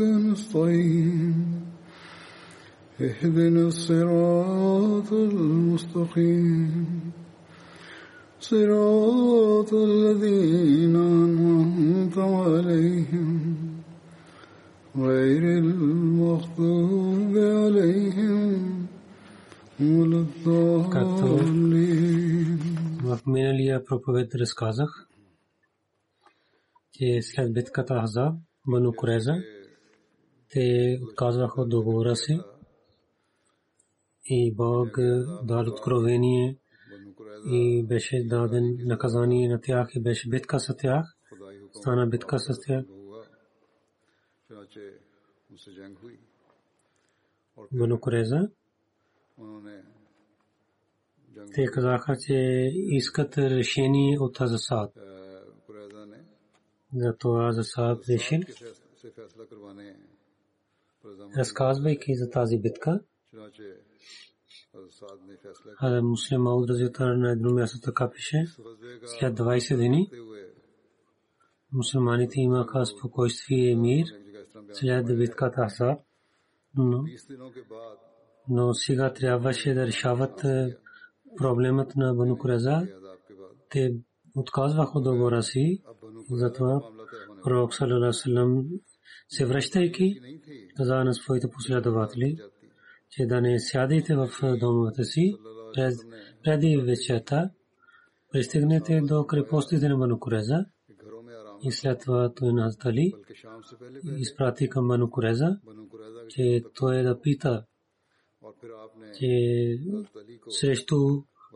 نستعين اهدنا الصراط المستقيم صراط الذين أنعمت عليهم غير المغضوب عليهم ولا الضالين В миналия проповед разказах, че след битката Ахзаб, Бану Куреза, те отказваха от договора си и Бог е, дал откровение и беше даден наказание на тях и беше битка с тях. Стана битка с тях. Манукуреза. Те казаха, че искат решение от Азасад. Затова Азасад решил разказвайки за тази битка, Муслим Ауд Разитар на едно място така пише, след 20 дни мусулманите имаха спокойствие и мир. След битката Ахзаб, но, но сега трябваше да решават е, проблемът на Бану Куреза. Те отказваха договора си, затова Пророк Салалалам се връщайки, каза на своите последователи, че да не сядайте в е, домовете си преди вечерта, пристигнете до крепостите на Манукуреза и след това той нас дали изпрати към Манукуреза, че той е да пита, че срещу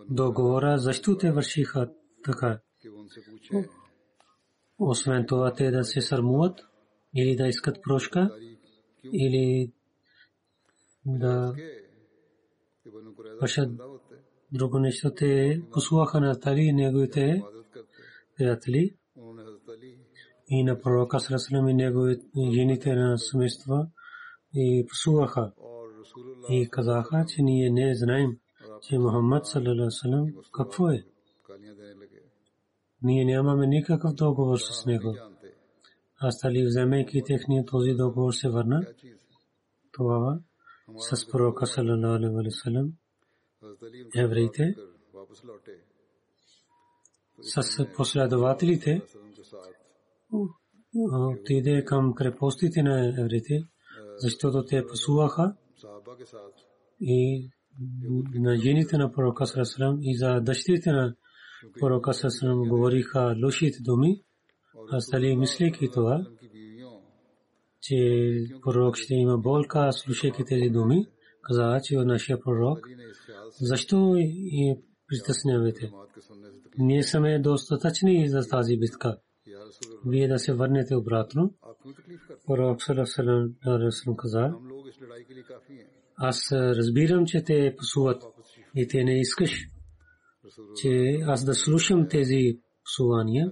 договора, защо те вършиха така. Освен това, те да се сърмуват, или да искат прошка, или да вършат друго нещо. Те послуха на Тали и неговите приятели и на пророка Сарасалам и неговите жените на семейства и послуха и казаха, че ние не знаем, че Мухаммад какво е. Ние нямаме никакъв договор с него. Астали, вземайки техния този договор, се върна това с пророка салалалаху алейхи евреите с последователите отиде пасуваха и на жените на пророка и за дъщерите на говориха лошите думи. Астали, мислейки това, че пророк ще има болка, слушайки тези думи, каза, че е нашия пророк, защо и притеснявате? Ние сме достатъчни за тази битка. Вие да се върнете обратно. Пророк Сарасалам каза, аз разбирам, че те псуват и те не искаш, че аз да слушам тези псувания.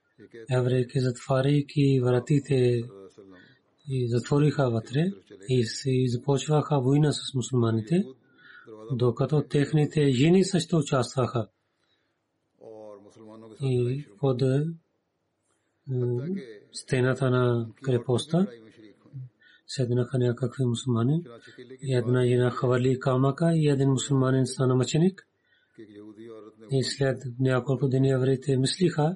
еврейки затваряйки вратите и затвориха вътре и си започваха война с мусулманите, докато техните жени също участваха. И под е, стената на крепостта седнаха някакви мусулмани. Една жена хвърли камъка и един мусулманин стана мъченик. И след няколко дни евреите мислиха,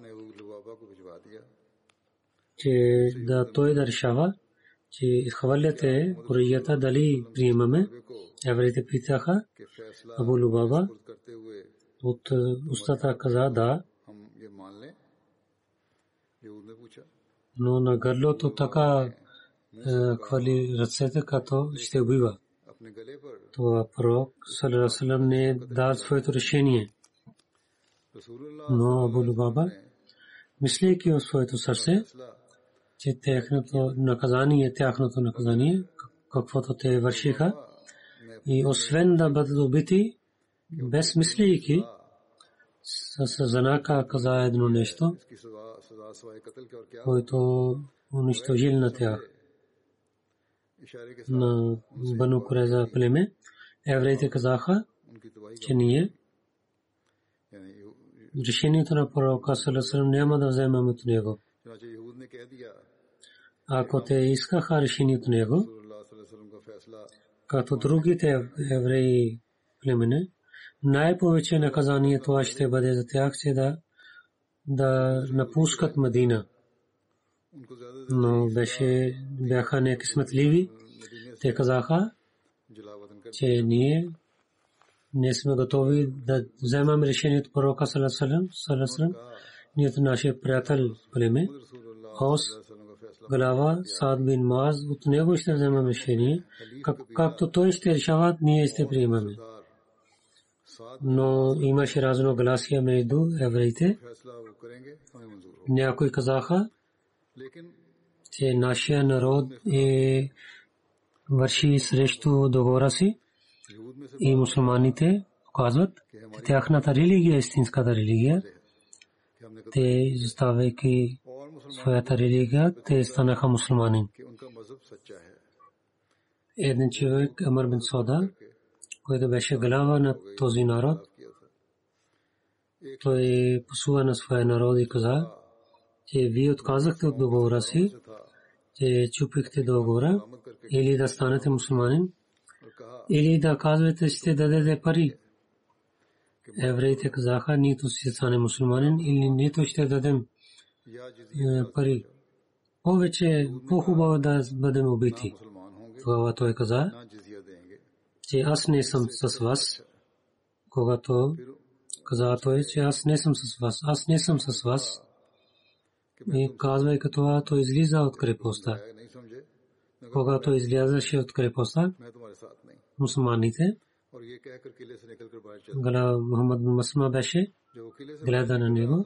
че да той да решава, че изхвърляте курията дали приемаме. Евреите питаха Абу Лубаба от е, устата каза да. Но на гърлото така е, хвали ръцете, като ще убива. Това пророк Салерасалам не е дал своето решение. Но Абу Лубаба, мислейки в своето сърце, че тяхното наказание, е тяхното наказание, каквото те вършиха, и освен да бъдат убити, без мислейки, с занака каза едно нещо, който унищожил на тях на Бану Куреза племе. Евреите казаха, че ние решението на пророка Салесалам няма да вземем от него. ако те искаха решение от него, като другите евреи племена, най-повече наказание това ще бъде за тях, че да, да напускат Мадина. Но беше, бяха некисметливи. Те казаха, че ние не сме готови да вземам решение от пророка Саласалам, ние нашия приятел племе, Хос, глава Саад бин Маз, от него ще вземем решение, както той ще решава, ние ще приемаме. Но имаше разногласия между евреите. Някои казаха, че нашия народ е върши срещу договора си и мусулманите казват, че тяхната религия е истинската религия. Те, заставайки своята религия, те станаха мусулмани. Един човек, Амар бин Сода, който беше глава на този народ, той посува на своя народ и каза, че вие отказахте от договора си, че чупихте договора, или да станете мусулманин, или да казвате, ще дадете пари. Евреите казаха, нито ще стане мусулманин, или нито ще дадем. Е, пари. Повече е по-хубаво да бъдем убити. Тогава той каза, че аз не съм с вас. Когато каза той, че аз не съм с вас, аз не съм с вас. И казвайки това, той излиза от крепостта. Когато излязаше от крепостта, мусулманите, Гала Мухаммад Масма беше, гледа на него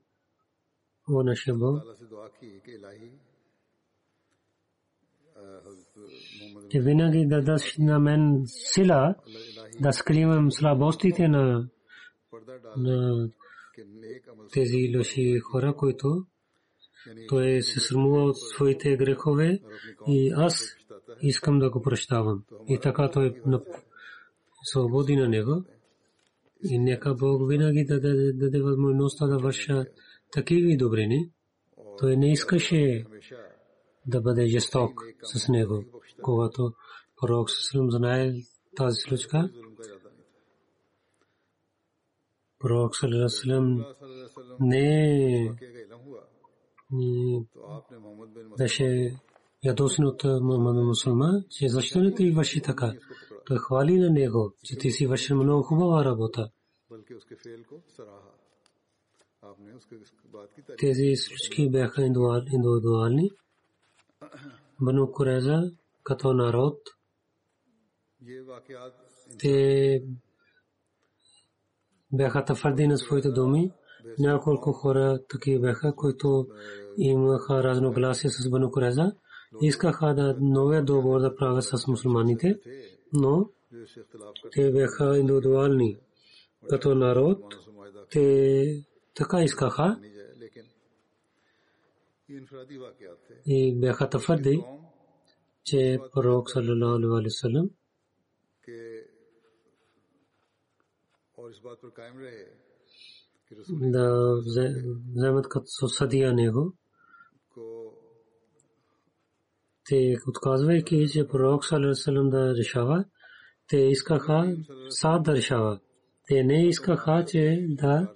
وہ نشب ہو че винаги да дадеш на мен сила да скривам слабостите на, на тези лоши хора, които той се срамува от своите грехове и аз искам да го прощавам. И така той свободи на него. И нека Бог винаги да даде възможността да върша такива добрини, той не искаше да бъде жесток с него. Когато пророк Сусрам знае тази случка, пророк Сусрам е, не беше ядосен от мусулман, че защо не ти върши така? Той хвали на него, че ти си вършил много хубава работа. Тези случки бяха индивидуални. Бану Куреза като народ, те бяха твърди на своите думи. Няколко хора такива бяха, които имаха разногласия с Бану Куреза. Искаха да новия договор да правят с мусулманите, но те бяха индивидуални. Като народ, те така искаха и бяха твърди, че пророк саллалаху алейхи васалам да вземат като съдия него. Те отказвайки, че пророк саллалаху да решава, те искаха сад да решава. Те не искаха, че да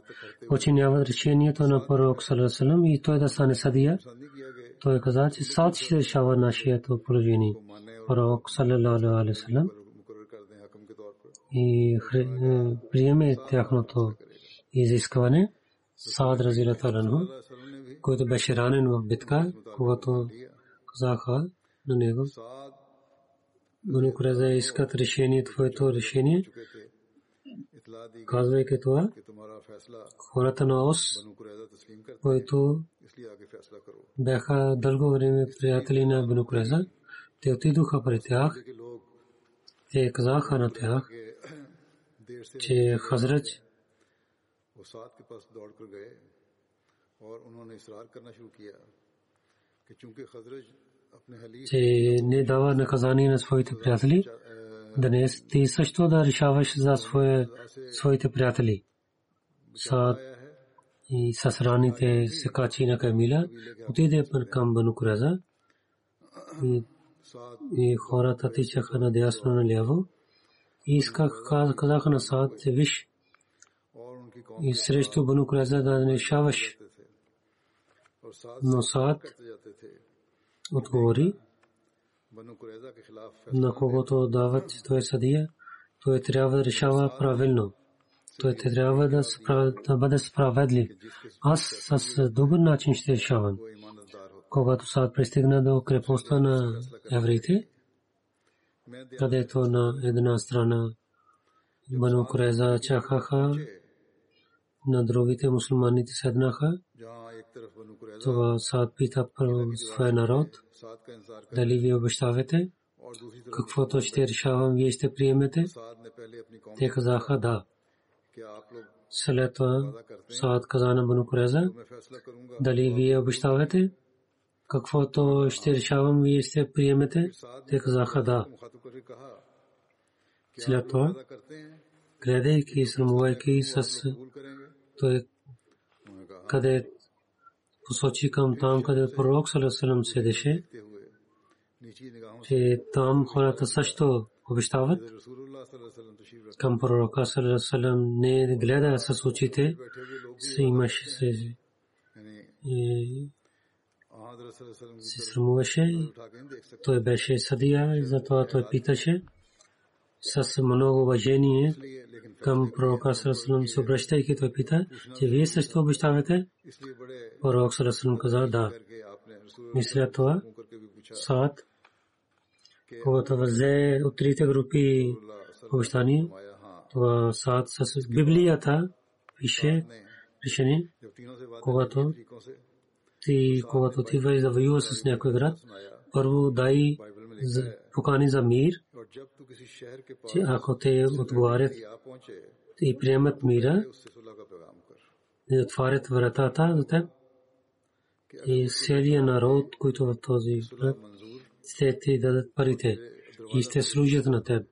починяват решението на пророк саллалаху и той да стане съдия. Той каза, че сад ще решава нашето положение. Пророк саллалаху алейхи васалам и приеме тяхното изискване. Саад Разилаталанhu, който беше ранен в битка, когато казаха на него, Бану Куреза искат решение, твоето решение, казвайки това, хората на Ос, които бяха дълго време приятели на Бану Куреза, те отидоха при тях, те казаха на тях, че Хазрач че не дава наказание на своите приятели. Днес ти също да решаваш за своите приятели. Сад и с раните се качи на Камила, отиде към Бану Кураза и хората тичаха надясно наляво. И исках, казаха на Саад, че виж и срещу Бану Кураза да решаваш. Но Саад отговори, на когото дават, той съдия, той трябва да решава правилно. Той трябва да, да бъде справедлив. Аз с добър начин ще решавам. Когато Саад пристигна до крепостта на евреите, където на една страна Бану Куреза чакаха, на другите мусулманите седнаха. Това Саад пита своя народ, дали ви обещавате, каквото ще решавам, вие ще приемете. Те казаха да. След това Саад каза на Бану Куреза, дали вие обещавате, каквото ще решавам, вие ще приемете. Те казаха да. След това, гледайки, срамувайки с той къде посочи към там, къде пророк Салесалам седеше, че там хората също обещават към пророка Салесалам не гледа с очите, се имаше се се срамуваше. Той беше съдия затова той питаше с много уважение към пророка Сарасалам се обръщайки, той пита, че вие също обещавате? Пророк Сарасалам каза да. Мисля това, Саад, когато взе от трите групи обещания, това Саад с Библията пише решение, когато ти, когато ти виж да воюва с някой град, първо дай покани за мир, че ако те отговарят и приемат мира, и отварят вратата за теб, и целият народ, който в този град, ще ти дадат парите и ще служат на теб.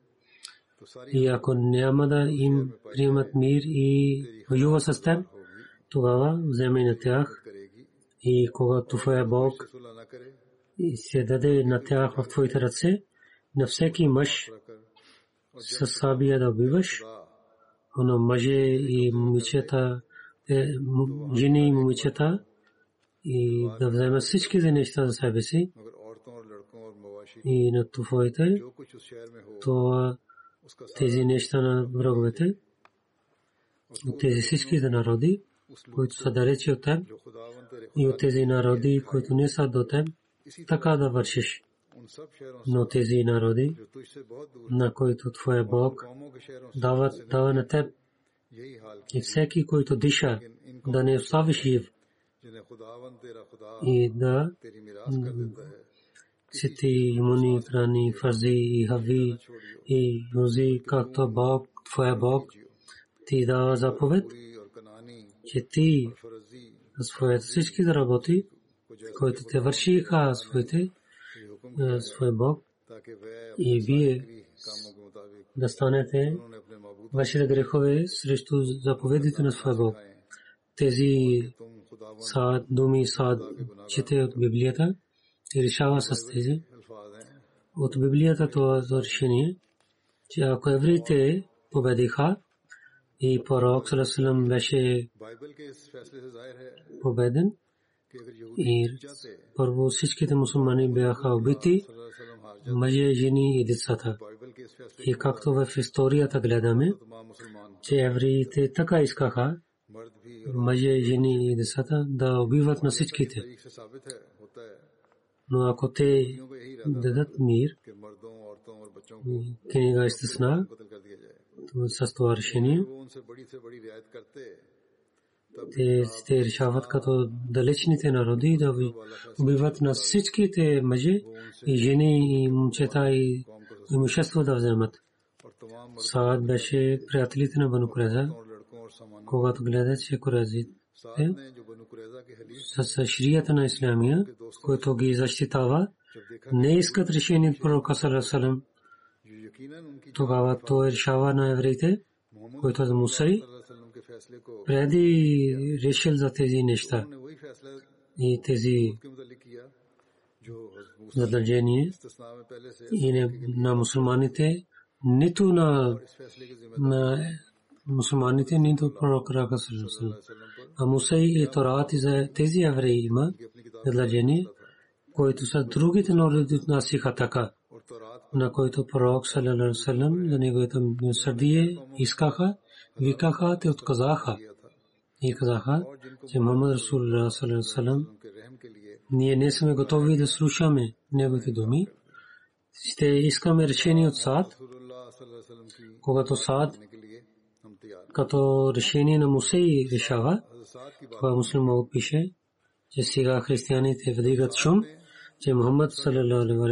И ако няма да им приемат мир и воюва с теб, тогава вземе на тях и когато твоя Бог и се даде на тях в твоите ръце, на всеки мъж с сабия да убиваш, но мъже и момичета, е, жени и момичета, и да взема всички неща за себе си и на твоите, то тези неща на враговете, тези всички народи, които са далече от теб, и от тези народи, които не са до теб, така да вършиш. Но тези народи, на които Твоя Бог дава, дава на теб, и всеки, който диша, да не оставиш жив, и да сити муни, прани, фарзи и хави и юзи, както Бог, Твоя Бог, ти дава заповед, че ти своите всички работи, които те вършиха своите, свой Бог, и вие да станете вашите грехове срещу заповедите на своя Бог. Тези са думи са чете от Библията и решава с тези. От Библията това е решение, че ако евреите победиха и пророк Салесалам беше победен и първо всичките мусулмани бяха убити, мъже, жени и децата. И както в историята гледаме, че евреите така искаха, мъже, жени и децата да убиват на всичките. Но ако те дадат мир, книга изтъсна с това решение, те, те решават като далечните народи да убиват на всичките мъже и жени и момчета и имущество да вземат. Саад беше приятелите на Бану Куреза, когато гледаше Курезите с шрията на Исламия, който ги защитава, не искат решение от пророка Салам. Тогава той решава на евреите, който е Мусай, преди решил за тези неща и тези задължения и на мусулманите, нито на, на мусулманите, нито пророк Рака А Мусей и Торат и за тези евреи има задължение, които са другите народи насиха така, на който пророк Салалалу Салам за неговите сърдие искаха викаха, те отказаха и казаха, че Мухаммад Расулullah саллаллаху ние не сме готови да слушаме неговите думи. Ще искаме решение от Саад, когато Саад като решение на Мусей решава, това муслим пише, че сега християните вдигат шум, че Мухаммад саллаллаху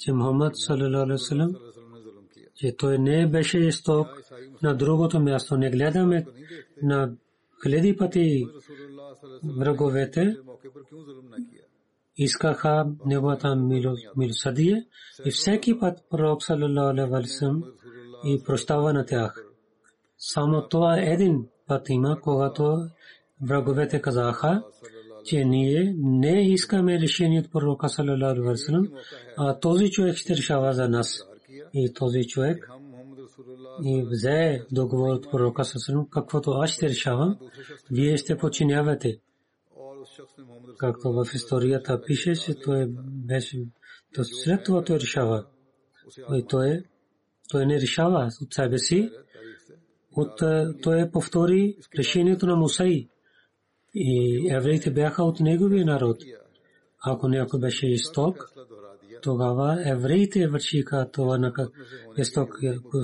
че Мухаммад саллалаху алейхи вассалам че той не беше исток на другото място. Не гледаме на хиляди пъти враговете искаха неговата милосъдие и всеки път пророк саллалаху алейхи вассалам и прощава на тях. Само това един път има, когато враговете казаха, че ние не искаме решение от пророка саллалаху алейхи а този човек ще за нас. И този човек и договор от пророка саллалаху каквото аз ще решавам, вие ще в историята пише, че то след това решава. И евреите бяха от неговия народ. Ако някой беше исток, тогава евреите вършиха това на исток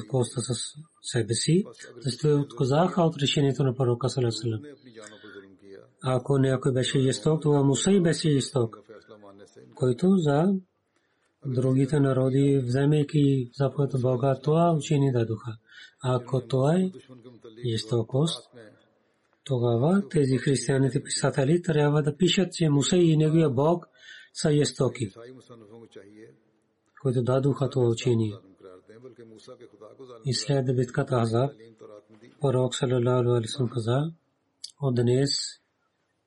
коста с себе си, защото отказаха от решението на пророка Салесалам. Ако някой беше исток, това Мусей беше исток, който за другите народи, вземайки заповед Бога, това учение дадоха. Ако това е истокост, тогава тези християните писатели трябва да пишат, че Муса и неговия Бог са естоки, които дадоха това учение. И след битката Азаб, пророк саллалаху алейхи каза, от днес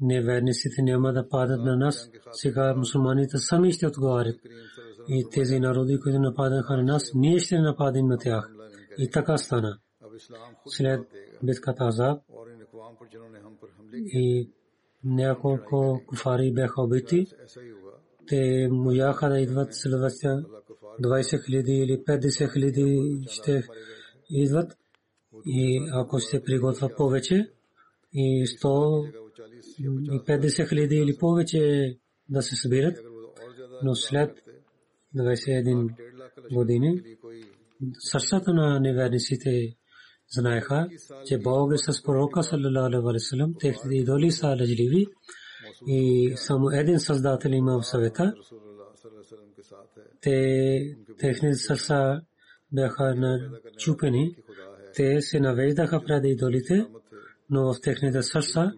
неверниците няма да падат на нас. Сега мусулманите сами ще отговарят. И тези народи, които нападаха на нас, ние ще нападем на тях. И така стана. След битката Азаб и няколко куфари бяха убити. Те мояха да идват следващия 20 хиляди или 50 хиляди ще идват. И ако се приготвя повече, и 150 хиляди или повече да се събират, но след 21 години сърцата на неверниците знаеха, че Бог е с пророка саллалаху алейхи вассалам, техните идоли са лъжливи и само един създател има в съвета. Те, техните сърца бяха начупени, те се навеждаха пред идолите, но в техните сърца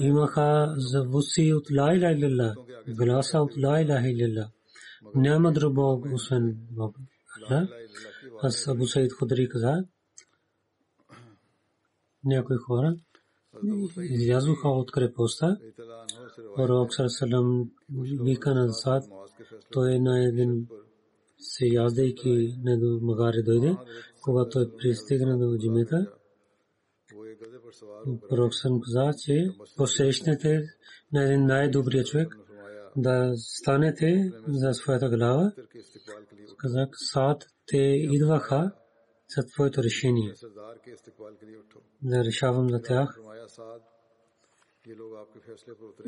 имаха завуси от ла иля илlallah, гласа от ла иля илlallah. Няма друг Бог, освен Бог. Аз Абу Саид Худри каза, някои хора излязоха от крепостта. Пророк Сарасалам вика на Сад, той е на един се яздейки не до Магари дойде, когато той пристигна до джимета. Пророк Сарасалам каза, че посещнете на един най-добрия човек, да станете за своята глава. Казах, Сад, те идваха за твоето решение. Да решавам за тях.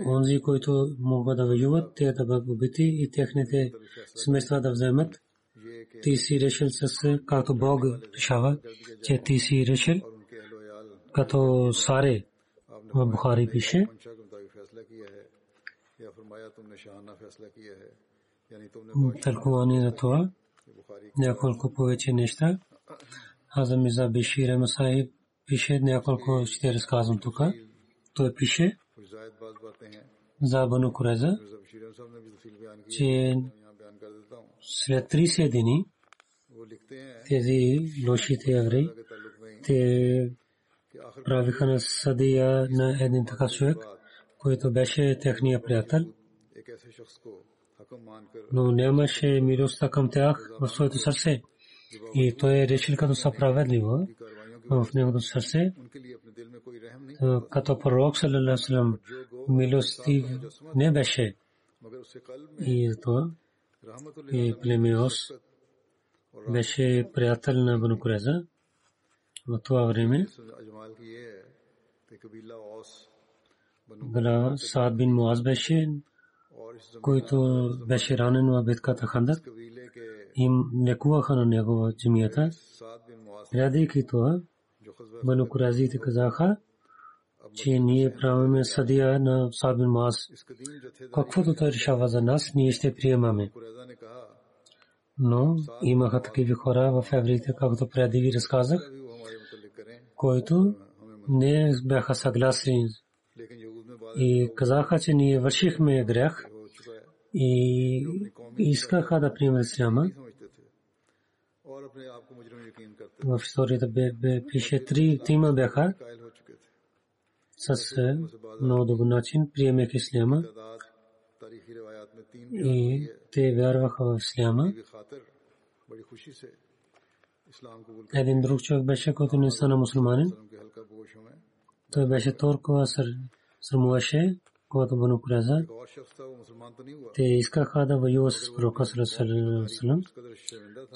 Онзи, които могат да воюват, те да бъдат убити и техните семейства да вземат. Ти си решил с както Бог решава, че ти си решил, като Саре в Бухари пише, тълкуване на това, няколко повече неща. Азам Миза Бешир Масаи пише няколко, ще разказвам тук. Той пише за Бану Куреза, че след 30 дни тези лошите евреи, те правиха на съдия на един такъв човек, който беше техния приятел. Но нямаше милостта към тях в своето сърце. И той е решил като справедливо в неговото сърце, като пророк салалалаху милостив не беше. И това и племеос беше приятел на Бану Куреза в това време. Глава Саад бин Муаз беше, който беше ранен в битката Хандак им лекуваха на него в джамията. Гледайки това, Бану Куразите казаха, че ние правиме съдия на Сабин Мас. Каквото той решава за нас, ние ще приемаме. Но имаха такива хора в евреите, както преди ви разказах, които не бяха съгласни и казаха, че ние вършихме грях и искаха да приемат исляма в историята пише три тима бяха с много добър начин, приемайки исляма. И те вярваха в исляма. Един друг човек беше, който не стана мусулманин. Той беше толкова срамуваше, когато Бану Куреза. Те искаха да воюват с пророка Салам.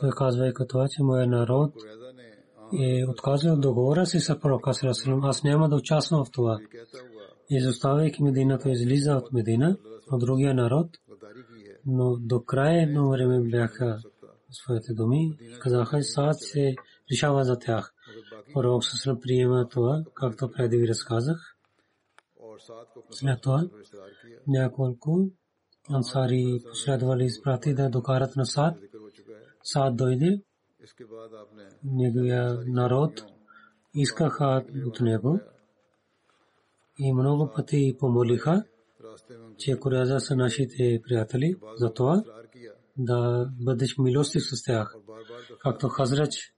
Той казва като че моя народ е отказал договора си с пророка Салам. Аз няма да участвам в това. Изоставяйки Медина, излиза от Медина, от другия народ, но до края едно време бяха своите думи. Казаха, сад се решава за тях. Пророк Салам приема това, както преди ви разказах. След това няколко ансари последвали изпрати да докарат на Сад. Сад дойде. Неговия народ искаха от него и много пъти помолиха, че Куряза са нашите приятели, за това да бъдеш милостив с тях. Както Хазрач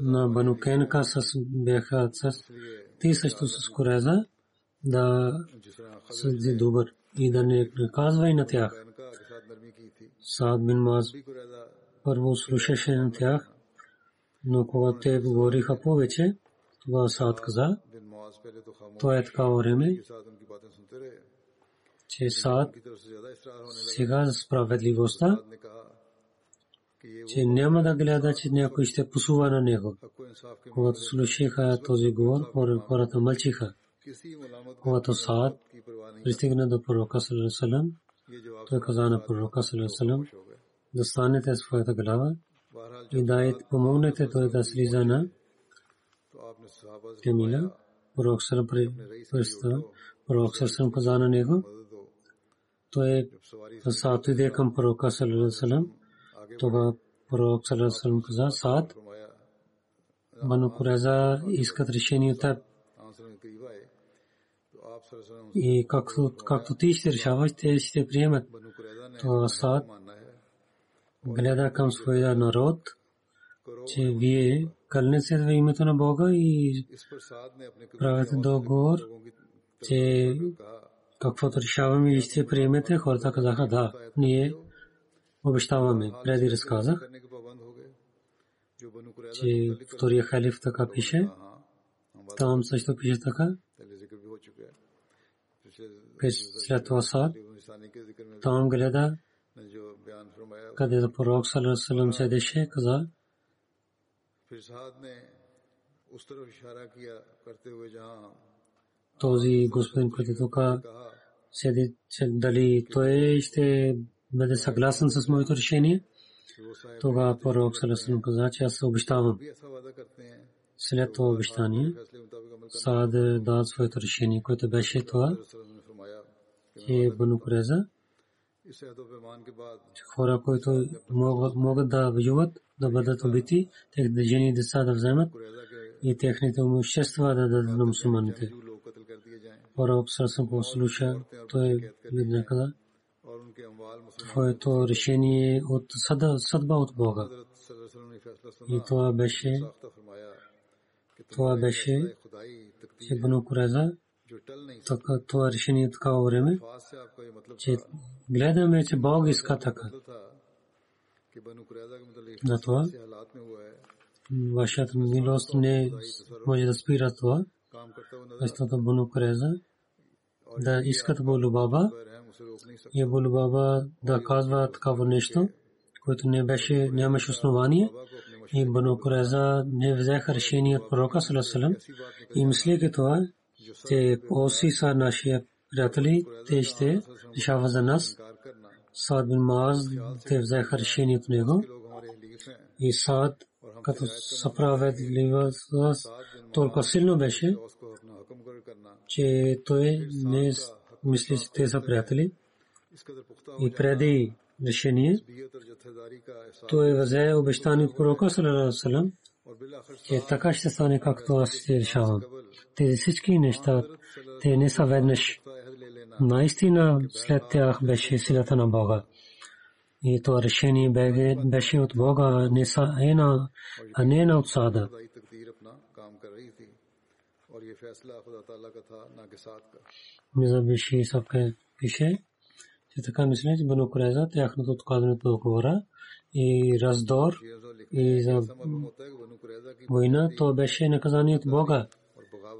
на Банукенка бяха с ти също с Кореза да съди добър и да не приказва и на тях. Саад бин Маз първо слушаше на тях, но когато те говориха повече, това Саад каза, то е така време, че Саад сега справедливостта, че няма да гледа, че някой ще посува на него. Когато слушаха този говор, хората мълчиха. Когато Саад пристигна до пророка Салам, той каза на пророка Салам да станете своята глава и да помогнете той да слиза на Камила. Пророк Салам представа. Пророк Салам каза на него. Той Саад иде към пророка Салам. Това пророк Салам каза Саад Бану Куреза искат решение от теб и както, както ти ще решаваш, те ще приемат. Това Саад гледа към своя народ, че вие кълне се в името на Бога и правите договор, че каквото решаваме и ще приемете. Хората казаха да, ние обещаваме. Преди разказах, че втория халиф така пише. Там също пише така след Саад там гледа, където пророк Салам седеше, каза, този господин, който тук седи, дали той ще бъде съгласен с моето решение. Тогава пророк Салам каза, че аз обещавам. След това обещание, Саад даде своето решение, което беше това, че Бану Куреза хора, които могат да воюват, да бъдат убити, техните жени и деца да вземат и техните имущества да дадат на мусулманите. Пророк Сърсъм послуша, той видна каза, твоето решение от съдба от Бога. И това беше, това беше, че Бану Куреза това решение е такава време, че гледаме, че Бог иска така. На това вашата милост не може да спира това, защото Бану Куреза да искат Болу Баба и Болу Баба да казва такава нещо, което не беше, нямаше основание и Бану Куреза не взеха решение от пророка Салесалам и мислейки това, че оси са нашия приятели, те ще решава за нас. Саад бин Маз, те взеха решение от него. И Саад, като съправедлива толкова силно беше, че той не мисли, че те са приятели. И преди решение, той взе обещание от пророка, че така ще стане както аз ще решавам. Тези всички неща, те не са веднъж. Наистина след тях беше силата на Бога. И това решение беше от Бога, не са една, а не на отсада. Миза Биши Савка пише, че така мисля, че Бану Куреза, тяхното отказване от договора и раздор и за война, то беше наказание от Бога,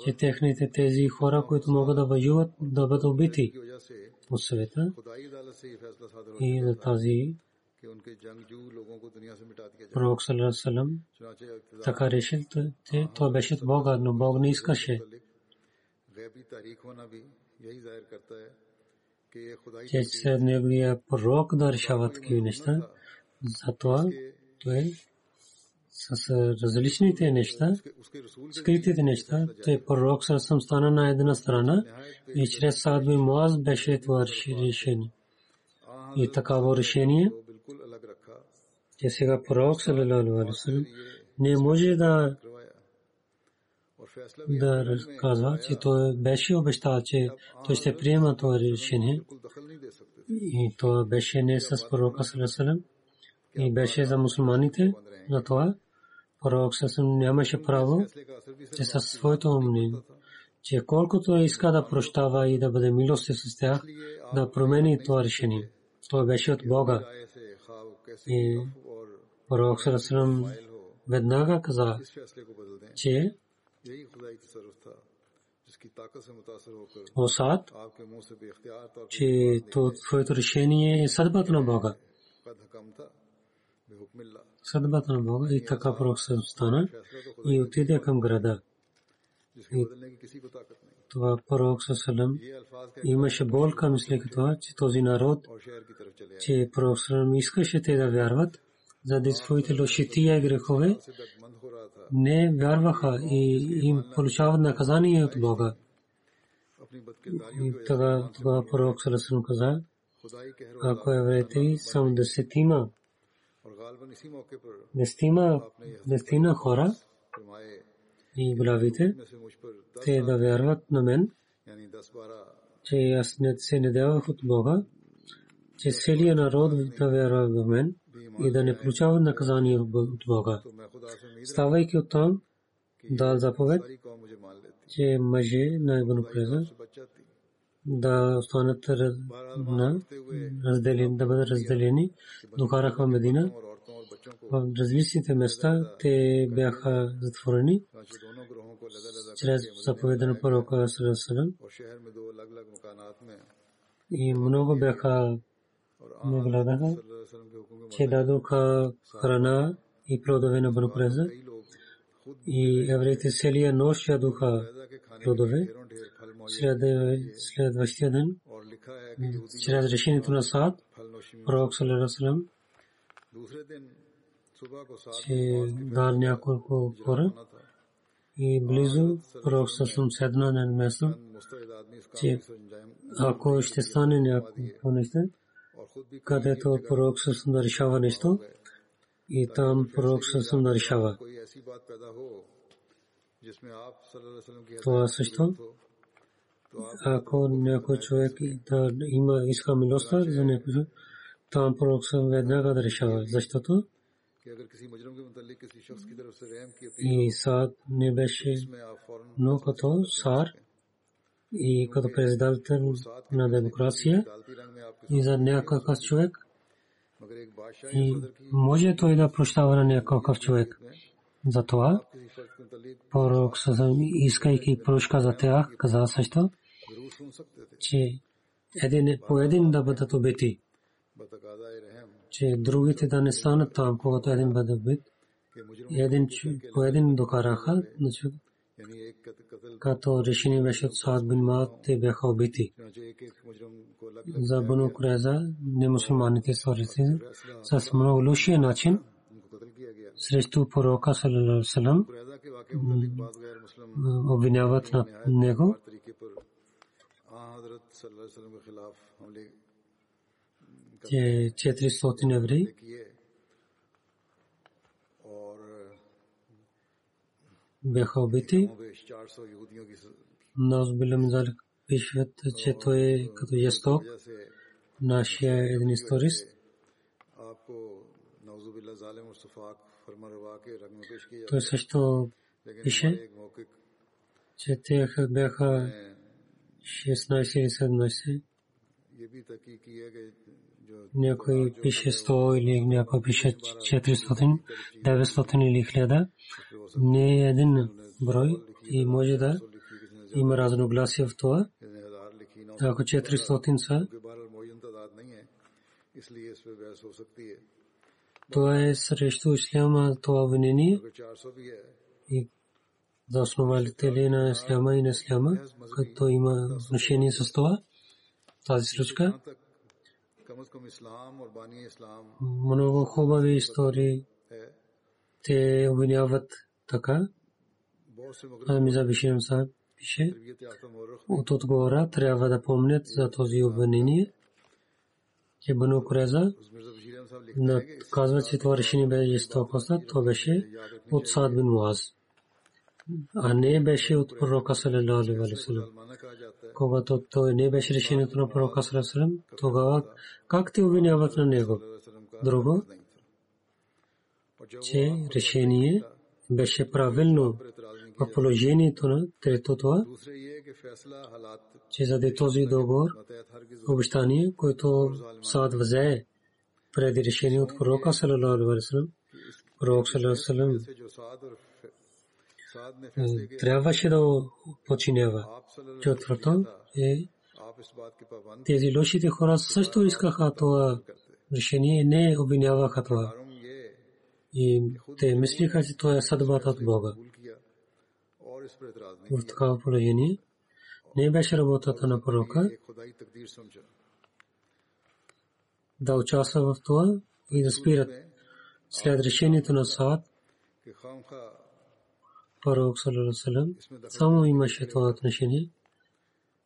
че техните тези хора, които могат да воюват, да бъдат убити от света. И за тази Пророк Салам така решил, че това беше от Бога, но Бог не искаше. Че се неговия пророк да решава такива неща. Затова той с различните неща, скритите неща, той пророк съм стана на една страна и чрез Саад бин Муаз беше това решение. И такава решение, че сега пророк салалалаху Пророк Сасъм нямаше право, че със своето мнение, че колкото иска да прощава и да бъде милостив с тях, да промени това решение. Това беше от Бога. И Пророк Сарасалам веднага каза, че Осад, че твоето решение е съдбата на Бога. Съдбата на Бога и така пророк стана и отиде към града. И това пророк Сасалам имаше болка, мислейки това, че този народ, че пророк Сасалам искаше те да вярват, заради своите лошития и грехове, не вярваха и им получават наказание от Бога. И тогава пророк Сасалам каза, ако евреите само десетима, десетима, десетина хора и главите, те да вярват на мен, че аз не се надявах от Бога, че целият народ да вярва в мен и да не получава наказание от Бога. Ставайки от там, дал заповед, че мъже на Ибн Преза да останат на разделени, да бъдат разделени, докараха Медина. В различните места те бяха затворени чрез заповеда на пророка Салам. И много бяха не гледаха, че дадоха храна и плодове на Банукреза. И евреите целия нощ ядоха плодове. Следващия ден, чрез решението на Саад, пророк Салам, че дал няколко хора и близо пророк Салам седна на място, че ако ще стане някакво нещо, където пророк Салам да решава нещо, и там пророк Салам да решава. Това също ако някой човек да има иска милостта за някой, там пророк съм веднага да решава. Защото и Саад не беше, но като Сар и като президент на демокрация и за някакъв човек и може той да прощава на някакъв човек. Затова пророк Сазам, искайки прошка за тях, каза също, че един по един да бъдат убити, че другите да не станат там, когато един бъде убит. Един по един докараха, като решение беше от Саад бин Маат, те бяха убити. За Бану Куреза, не мусулманите сторици, с много лошия начин, срещу пророка Салам, обвиняват на него че 400 евреи бяха убити. Наз билем залик пишат, че той е като ясток, нашия един историст. Той също пише, че те бяха 16 или 17. Някой пише 100 или някой пише 400, 900 или 1000. Не е един брой и може да има разногласие в това. Ако 400 са, това е срещу исляма това обвинение и за основателите на исляма и на исляма, като има отношение с това, тази случка. Много хубави истории те обвиняват така. Амиза Биширам Сахаб пише, от отговора трябва да помнят за този обвинение, Бану Куреза казва, че това решение беше жестокост, то беше от Сад бин Муаз а не беше от пророка салlam. روکا یہ تو روکا صلی اللہ علیہ وسلم وسلم۔ трябваше да починява. Четвърто е тези лошите хора също искаха това решение, не обвиняваха това. И те мислиха, че това е съдбата от Бога. В такава положение не беше работата на пророка да участва в това и да спират след решението на Саад пророк саллалаху само имаше това отношение,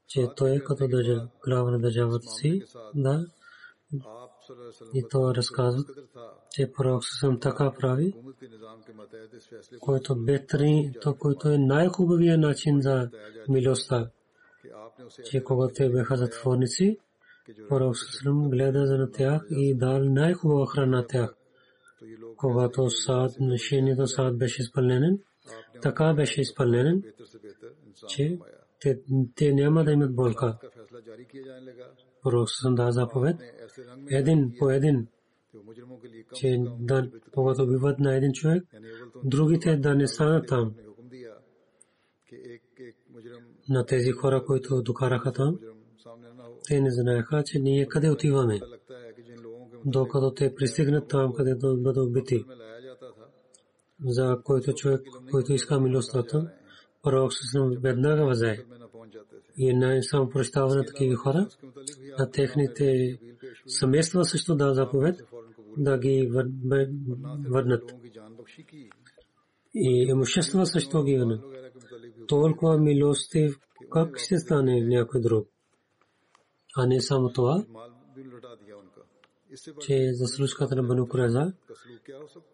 че той като държа, глава на държавата си, да, и то разказват, че пророк съм така прави, който бетри, то който е най-хубавия начин за милостта, че когато те бяха затворници, пророк съм гледа за на тях и дал най-хубава храна на тях. Когато сад, решението сад беше изпълнен, така беше изпълнен, че те, те няма да имат болка. Пророк съм да заповед. Един по един че да когато убиват на един човек, другите да не станат там. На тези хора, които докараха там, те не знаеха, че ние къде отиваме. Докато те пристигнат там, където бъдат убити за който човек, който иска милостта, пророк Сусим веднага възе. И най-само прощава на такива хора, на техните семейства също да заповед, да ги върнат. И имущества също ги върнат. Толкова милостив, как ще стане някой друг? А не само това, че за случката на Бану Кураза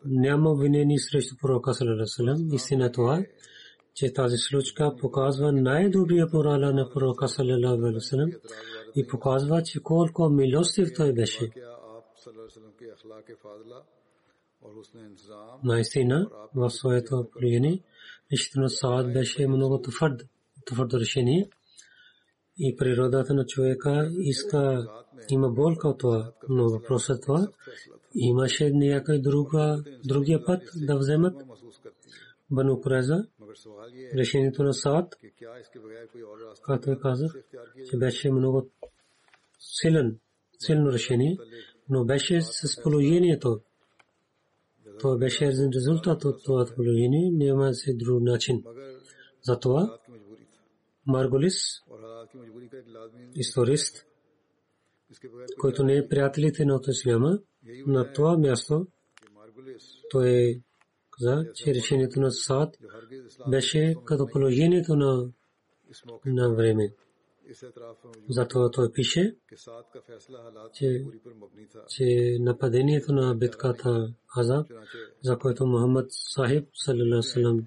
няма обвинени срещу пророка Салалалалалам. Истина е това е, че тази случка показва най-добрия порала на пророка Салалалалалам и показва, че колко милостив той беше. Наистина, в своето приене, лично Саад беше много твърд, твърдо решение и природата на човека иска, има болка от това, но въпросът е това, имаше някой друга, другия път да вземат Бану Куреза, решението на Саад, както е казах, че беше много силен, силно решение, но беше с положението. то беше резултат от това положение, няма се друг начин. Затова Марголис историст, който не е приятелите на Исляма, на това място той е каза, че решението на Саад беше като положението на, на време. Затова той пише, че, че нападението на битката Аза, за което Мухаммад Сахиб салам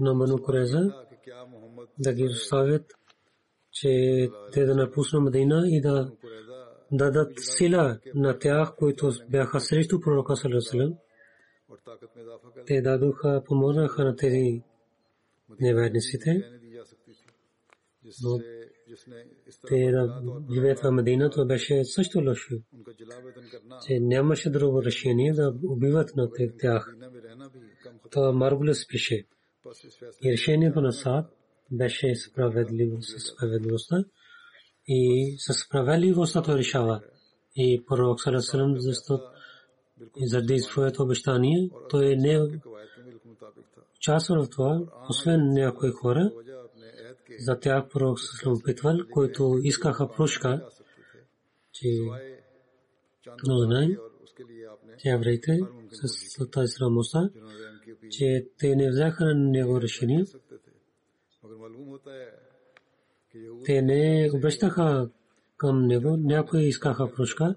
на Бану Кореза да ги оставят, че те да напуснат Медина и да дадат сила на тях, които бяха срещу пророка Салесалем. Те дадоха, помогнаха на тези неверниците. Но те да живеят в Медина, това беше също лошо. Че нямаше друго решение да убиват на тях. Това Маргулес пише. И решението на Саад беше справедливо със справедливостта. И със справедливостта той решава. И пророк Сарасалам, защото заради своето обещание, той е не участвал в това, освен някои хора, за тях пророк Сарасалам питвал, които искаха прошка, че но знаем, че евреите с тази срамоста, че те не взеха на него решение. Те не обещаха към него, някои искаха прошка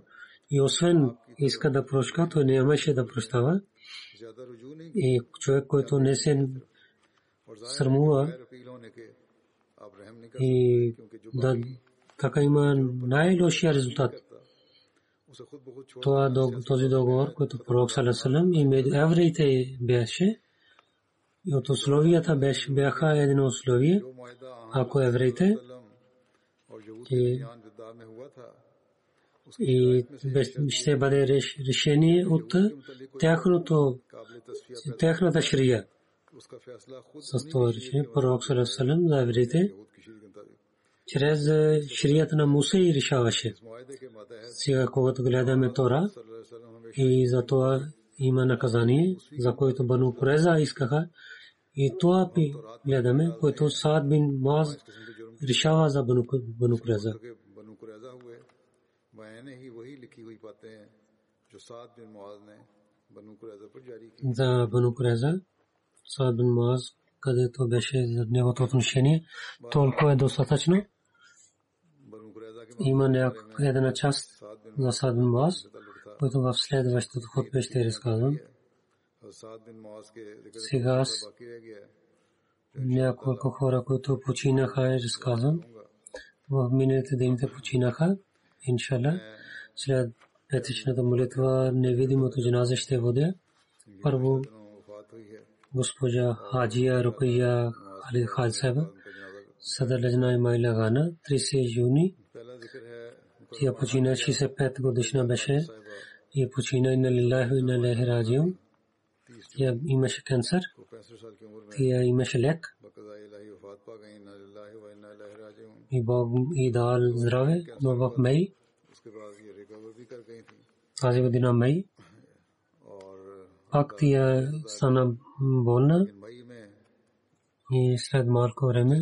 и освен иска да прошка, той нямаше да прощава. И човек, който не се срамува и да така има най-лошия резултат това, е този договор, който пророк Салесалем и между евреите беше, и от условията беше, бяха едно условие, ако евреите и, и ще бъде решение от тяхното, тяхната шрия. С това решение пророк Салесалем за евреите чрез е, шрията на Муса и решаваше. Сега, когато гледаме Тора, и за това има наказание, за което Бану Куреза искаха, и това пи гледаме, което Саад бин Муаз решава за Бану Куреза. За Бану Куреза, Саад бин Муаз, където беше за неговото отношение, толкова е достатъчно има някаква една част за Сад бин Муаз, който в следващото хутбе ще разказвам. Сега няколко хора, които починаха, е разказвам. В миналите дните починаха, иншалла. След петичната молитва невидимото джаназе ще водя. Първо госпожа Хаджия Рукия Халид Хадсева, Садар Лежна Имайла Гана, 30 юни Я почина 65 годишна беше. Я почина и на лилайху и на лейхи раджиум. Я имаше канцер. Я имаше лек. И Бог и дал здраве. Но в мае. Тази година в Пак Акт я стана болна. И след малко време.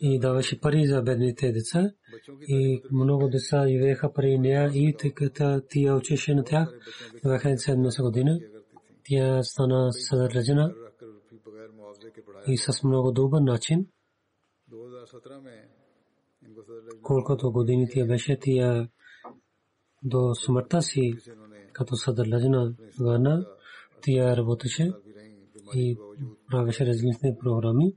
и даваше пари за бедните деца. И много деца живееха при нея и така тя учеше на тях. 2017 година тя стана съдържена и с много добър начин. Колкото години тя беше, тя до смъртта си като съдържена върна, тя работеше и правеше различни програми.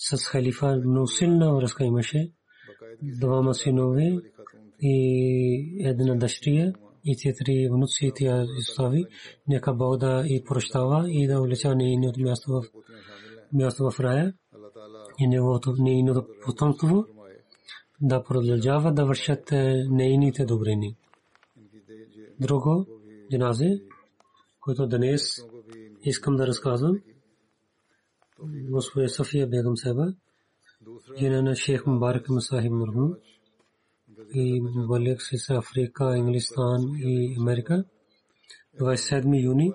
с халифа Нусинна връзка имаше двама синове и една дъщеря и те три внуци тя изстави. Нека Бог да и прощава и да улеча нейното място в, място в рая и неговото нейното потомство да продължава да вършат е, нейните добрини. Друго, джиназе, което днес искам да разказвам. غصوی صفیہ بیگم صاحبہ، جنہوں نے شیخ مبارک مساحب مرحوم کی ملک سے افریقہ، انگلستان ای امریکہ ویس سیدمی یونی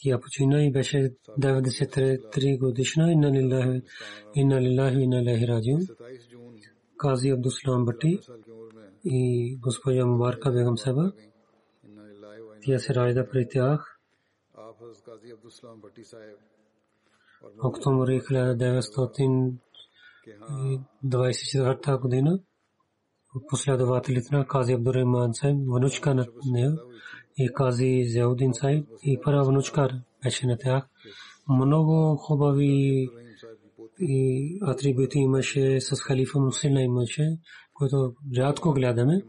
کی اپچینہ ہی بیشے دیوید سے تری تری کو دشنا انہ للہ انہ للہ انہ لہ راجیوں قاضی عبدالسلام بٹی ای غصوی مبارکہ بیگم صاحبہ کیا سے راجدہ پریتیاخ آپ حضرت قاضی عبدالسلام بٹی صاحب Октомври 1924 година последователите на Кази Абдурахман Сайб, внучка на нея и Кази Зеудин Сайб и първа внучка беше на тях. Много хубави и атрибути имаше с халифа Мусина имаше, който рядко гледаме.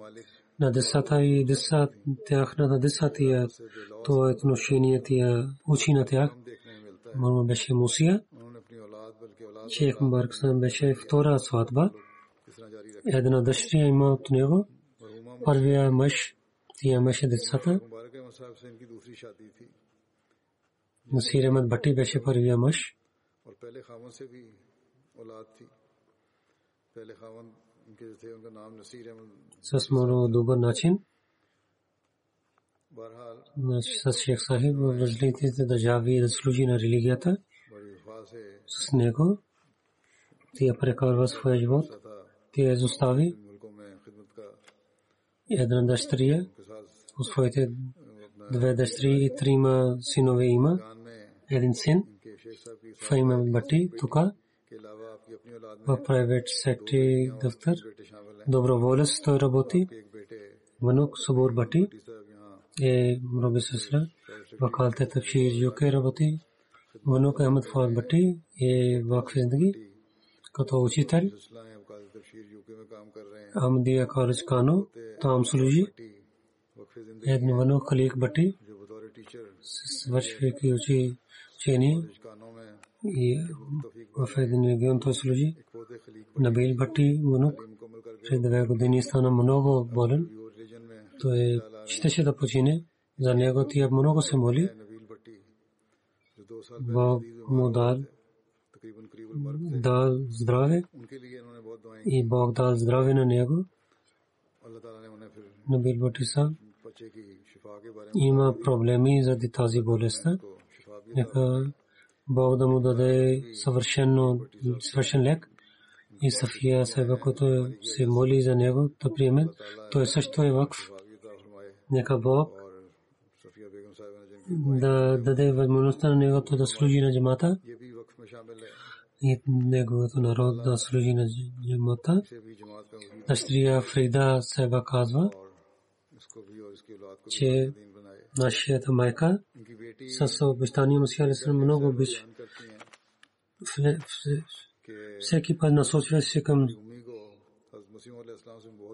На десата и десат тяхната десатия то отношение тия учи на тях. Мама беше Мусия. Шейх Мбарксан беше втора сватба. Една дъщеря има от него. Първия мъж, тия имаше децата. Насир Ахмед Бати беше първия мъж. С много добър начин. С Шейх Сахиб в различните държави да служи на религията. С него тия прекарва своя живот. Тя изостави една дъщеря, своите две дъщери и трима синове има, един син, Файма Бати, тук в private secretary дъфтър, доброволец той работи, Ванук Сабур Бати е Роби Сесра, вакалте Тавшир Юке работи, Ванук Ахмед Фауд Бати е вакф зиндagi като учител Ahmadiyya College Kano, Tom Suluji, Ednivano Khalik Bhatti, свършвайки учи учение и в един регион той служи. Набил Бати Мунук пред две години стана много болен. Той щеше да почине. За него тия много се моли. Бог му дал дал здраве и Бог дал здраве на него. Набил Бати са има проблеми заради тази болест. Нека Бог да му даде съвършено, съвършен лек. И Сафия Сайба, който се моли за него, да приеме, той също е вакф. Нека Бог да даде възможността на него да служи на джамата и неговото народ да служи на джамата. Дъщеря Фрида Сайба казва, че нашата майка с обещания Масия Алисалам много обича. Всеки път насочва се към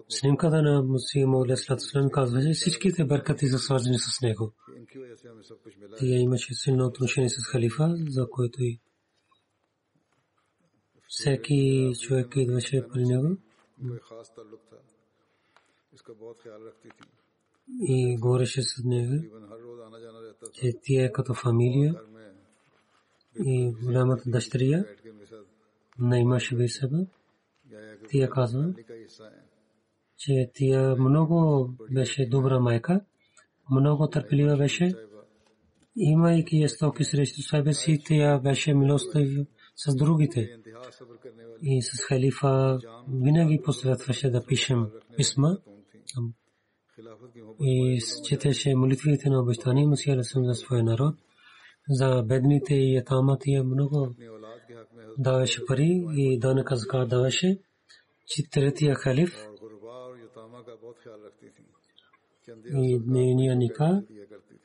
снимката на Масия Алисалам казва, че всичките бъркати са свързани с него. Тя имаше силно отношение с халифа, за който и всеки човек идваше при него и говореше с него, че тя е като фамилия и голямата дъщеря на имаше Бисаба. Тя казва, че тя много беше добра майка, много търпелива беше. Имайки стоки срещу себе си, тя беше милостив с другите. И с халифа винаги посъветваше да пишем писма и четеше молитвите на обещания Мусия за своя народ. За бедните и ятамати много даваше пари и данъка зка даваше. Четиретия халиф и нейния ника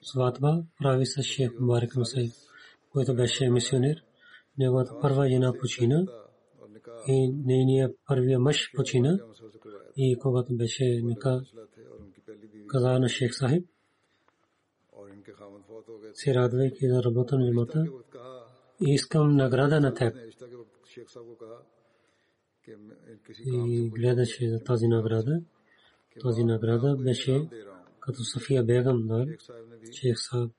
сватба прави с шейх Мубарак Мусай, който беше мисионер. Неговата първа жена почина и нейния първия мъж почина и когато беше ника каза на шейх сахиб, се радвайки за работа на джамата, искам награда на теб. И гледаше за тази награда. Тази награда беше като София Бегам, шейх Саб,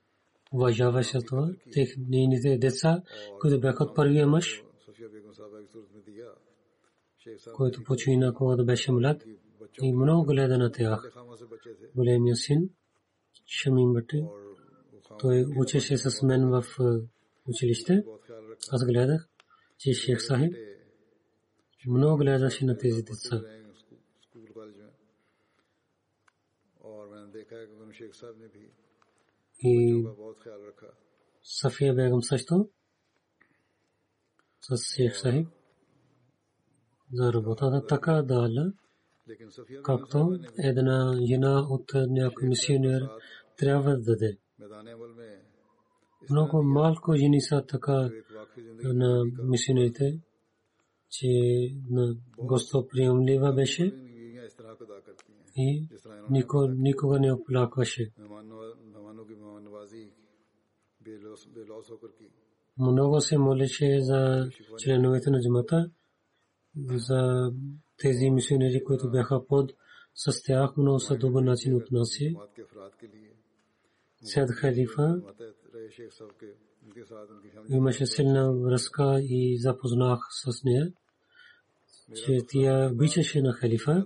уважаваше това, тех нейните деца, които бяха от първия мъж, който почина, когато беше млад, и много гледа на тях. Големия син, Шамим Бати, той учеше с мен в е, училище. Аз гледах, че е Шейх Сахиб много гледаше на тези деца. مال کو جن مشینریوشے и никога не оплакваше. Много се молеше за членовете на джамата, за тези мисионери, които бяха под с тях, но са добър начин отнася. Сед Халифа имаше силна връзка и запознах с нея, че тя обичаше на халифа.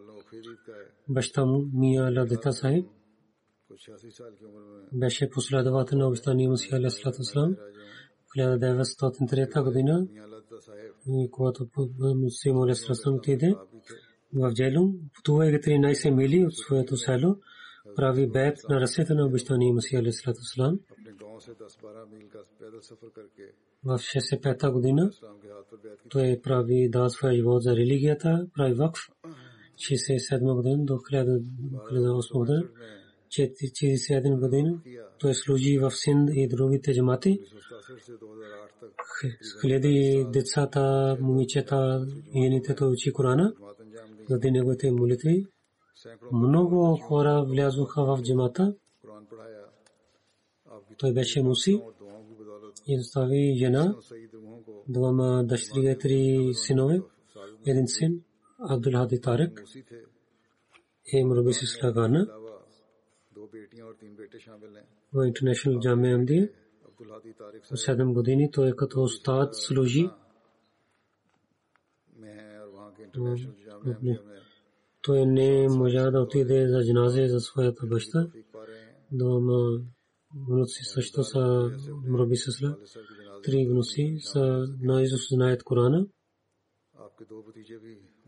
баща му Мия Ладита Сахиб беше последовател на обещания Мусия Алейхиссалату Вассалам в 1903 година, когато Мусия Алейхиссалату отиде в Джелум, пътувайки 13 мили от своето село, прави бед на ръцете на обещания Мусия Алейхиссалату Вассалам. В 65 година той прави да своя живот за религията, прави вакф 67 година до 2008 година. 41 година той служи в Синд и другите джамати. Хиляди децата, момичета, жените той учи Корана заради неговите молитви. Много хора влязоха в джамата. Той беше муси и остави жена, двама дъщери и три синове, един син. Абдул Хади Тарек मूसी थे и Мурби Сислагана अलावा दो बेटियां और तीन बेटे शामिल हैं в Интернешнл Джамия Амдия. अब्दुल हादी तारिक 7 години той като остат служи. में है और वहाँ के इंटरनेशनल जामिया में Той не можа да отиде за джаназе за своята баща. सीख पा रहे हैं Дома внуци също са Мурби Сисла. वाले साहब की जनाजे Три внуци са наизуст знаят Корана. आपके दो भतीजे भी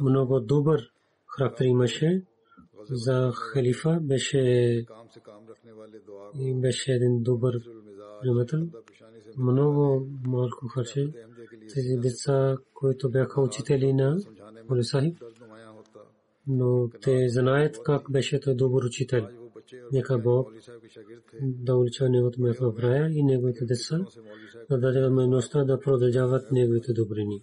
много добър характер имаше за халифа, беше беше един добър приятел. Много малко харче. Тези деца, които бяха учители на Молисахи, но те знаят как беше той добър учител. Нека Бог да улича неговото място в и неговите деца да даде възможността да продължават неговите добрини.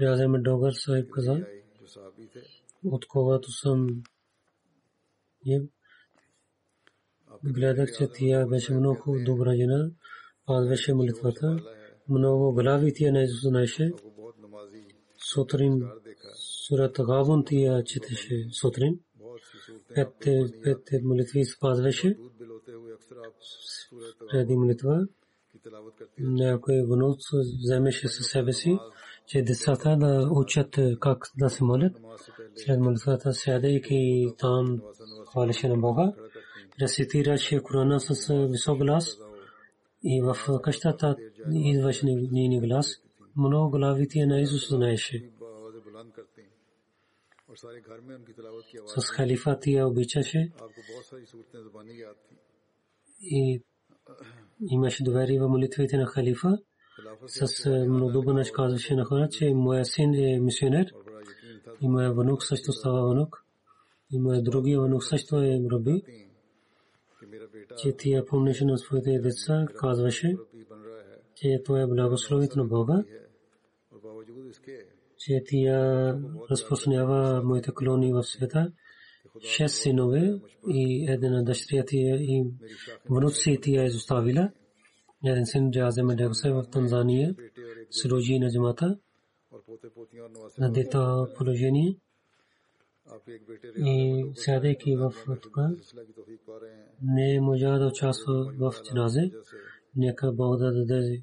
ریاض احمد ڈوگر صاحب قضا от когато съм я гледах, че тя беше много добра жена, пазваше молитвата, много глави тя не знаеше. Сутрин сурат Гавун тя четеше сутрин. Петте, петте молитви спазваше. Преди молитва някой внук вземеше със себе си че децата да учат как да се молят. След молитвата, сядайки там, хвалеше на Бога, рецитираше Корана с висок глас и в къщата идваше нейни глас. Много главите на Исус знаеше. С халифа тия обичаше и имаше доверие в молитвите на халифа. С многодобънъч казваше на хора, че моя син е мисионер и моя внук също става внук и моя другия внук също е раби. Че тия помнеше на своите деца, казваше, че това е благословието на Бога, че тия разпространява моите колони в света шест синове и една дъщеря тия и внуци тия изоставила. Един син Джазем Дегсе в Танзания, Сироджи на джамата, на дета положение. И сядайки в това, не можа да участва в джаназе. Нека Бог да даде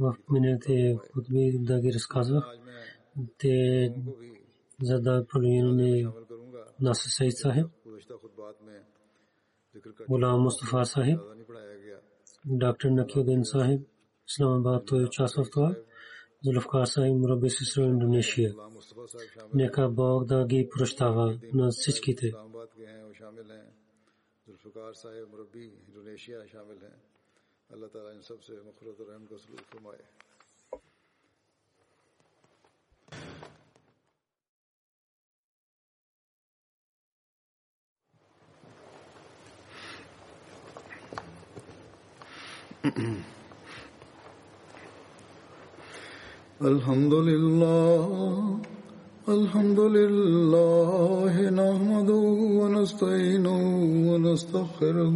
в миналите хутби да ги разказвах. Те за да промене Насър Сайд Сахиб, Гулам Мустафа Сахиб, доктор Накиудин Сахиб, Исламабад той участва в това. Зулфкар Сахиб, Мураби Сисро, Индонезия. Нека Бог да ги прощава на всичките. Зулфкар Сахиб, Мураби, Индонезия, шамил हैं اللہ تعالیٰ ان الحمد لله الحمد لله نحمده ونستعينه ونستغفره.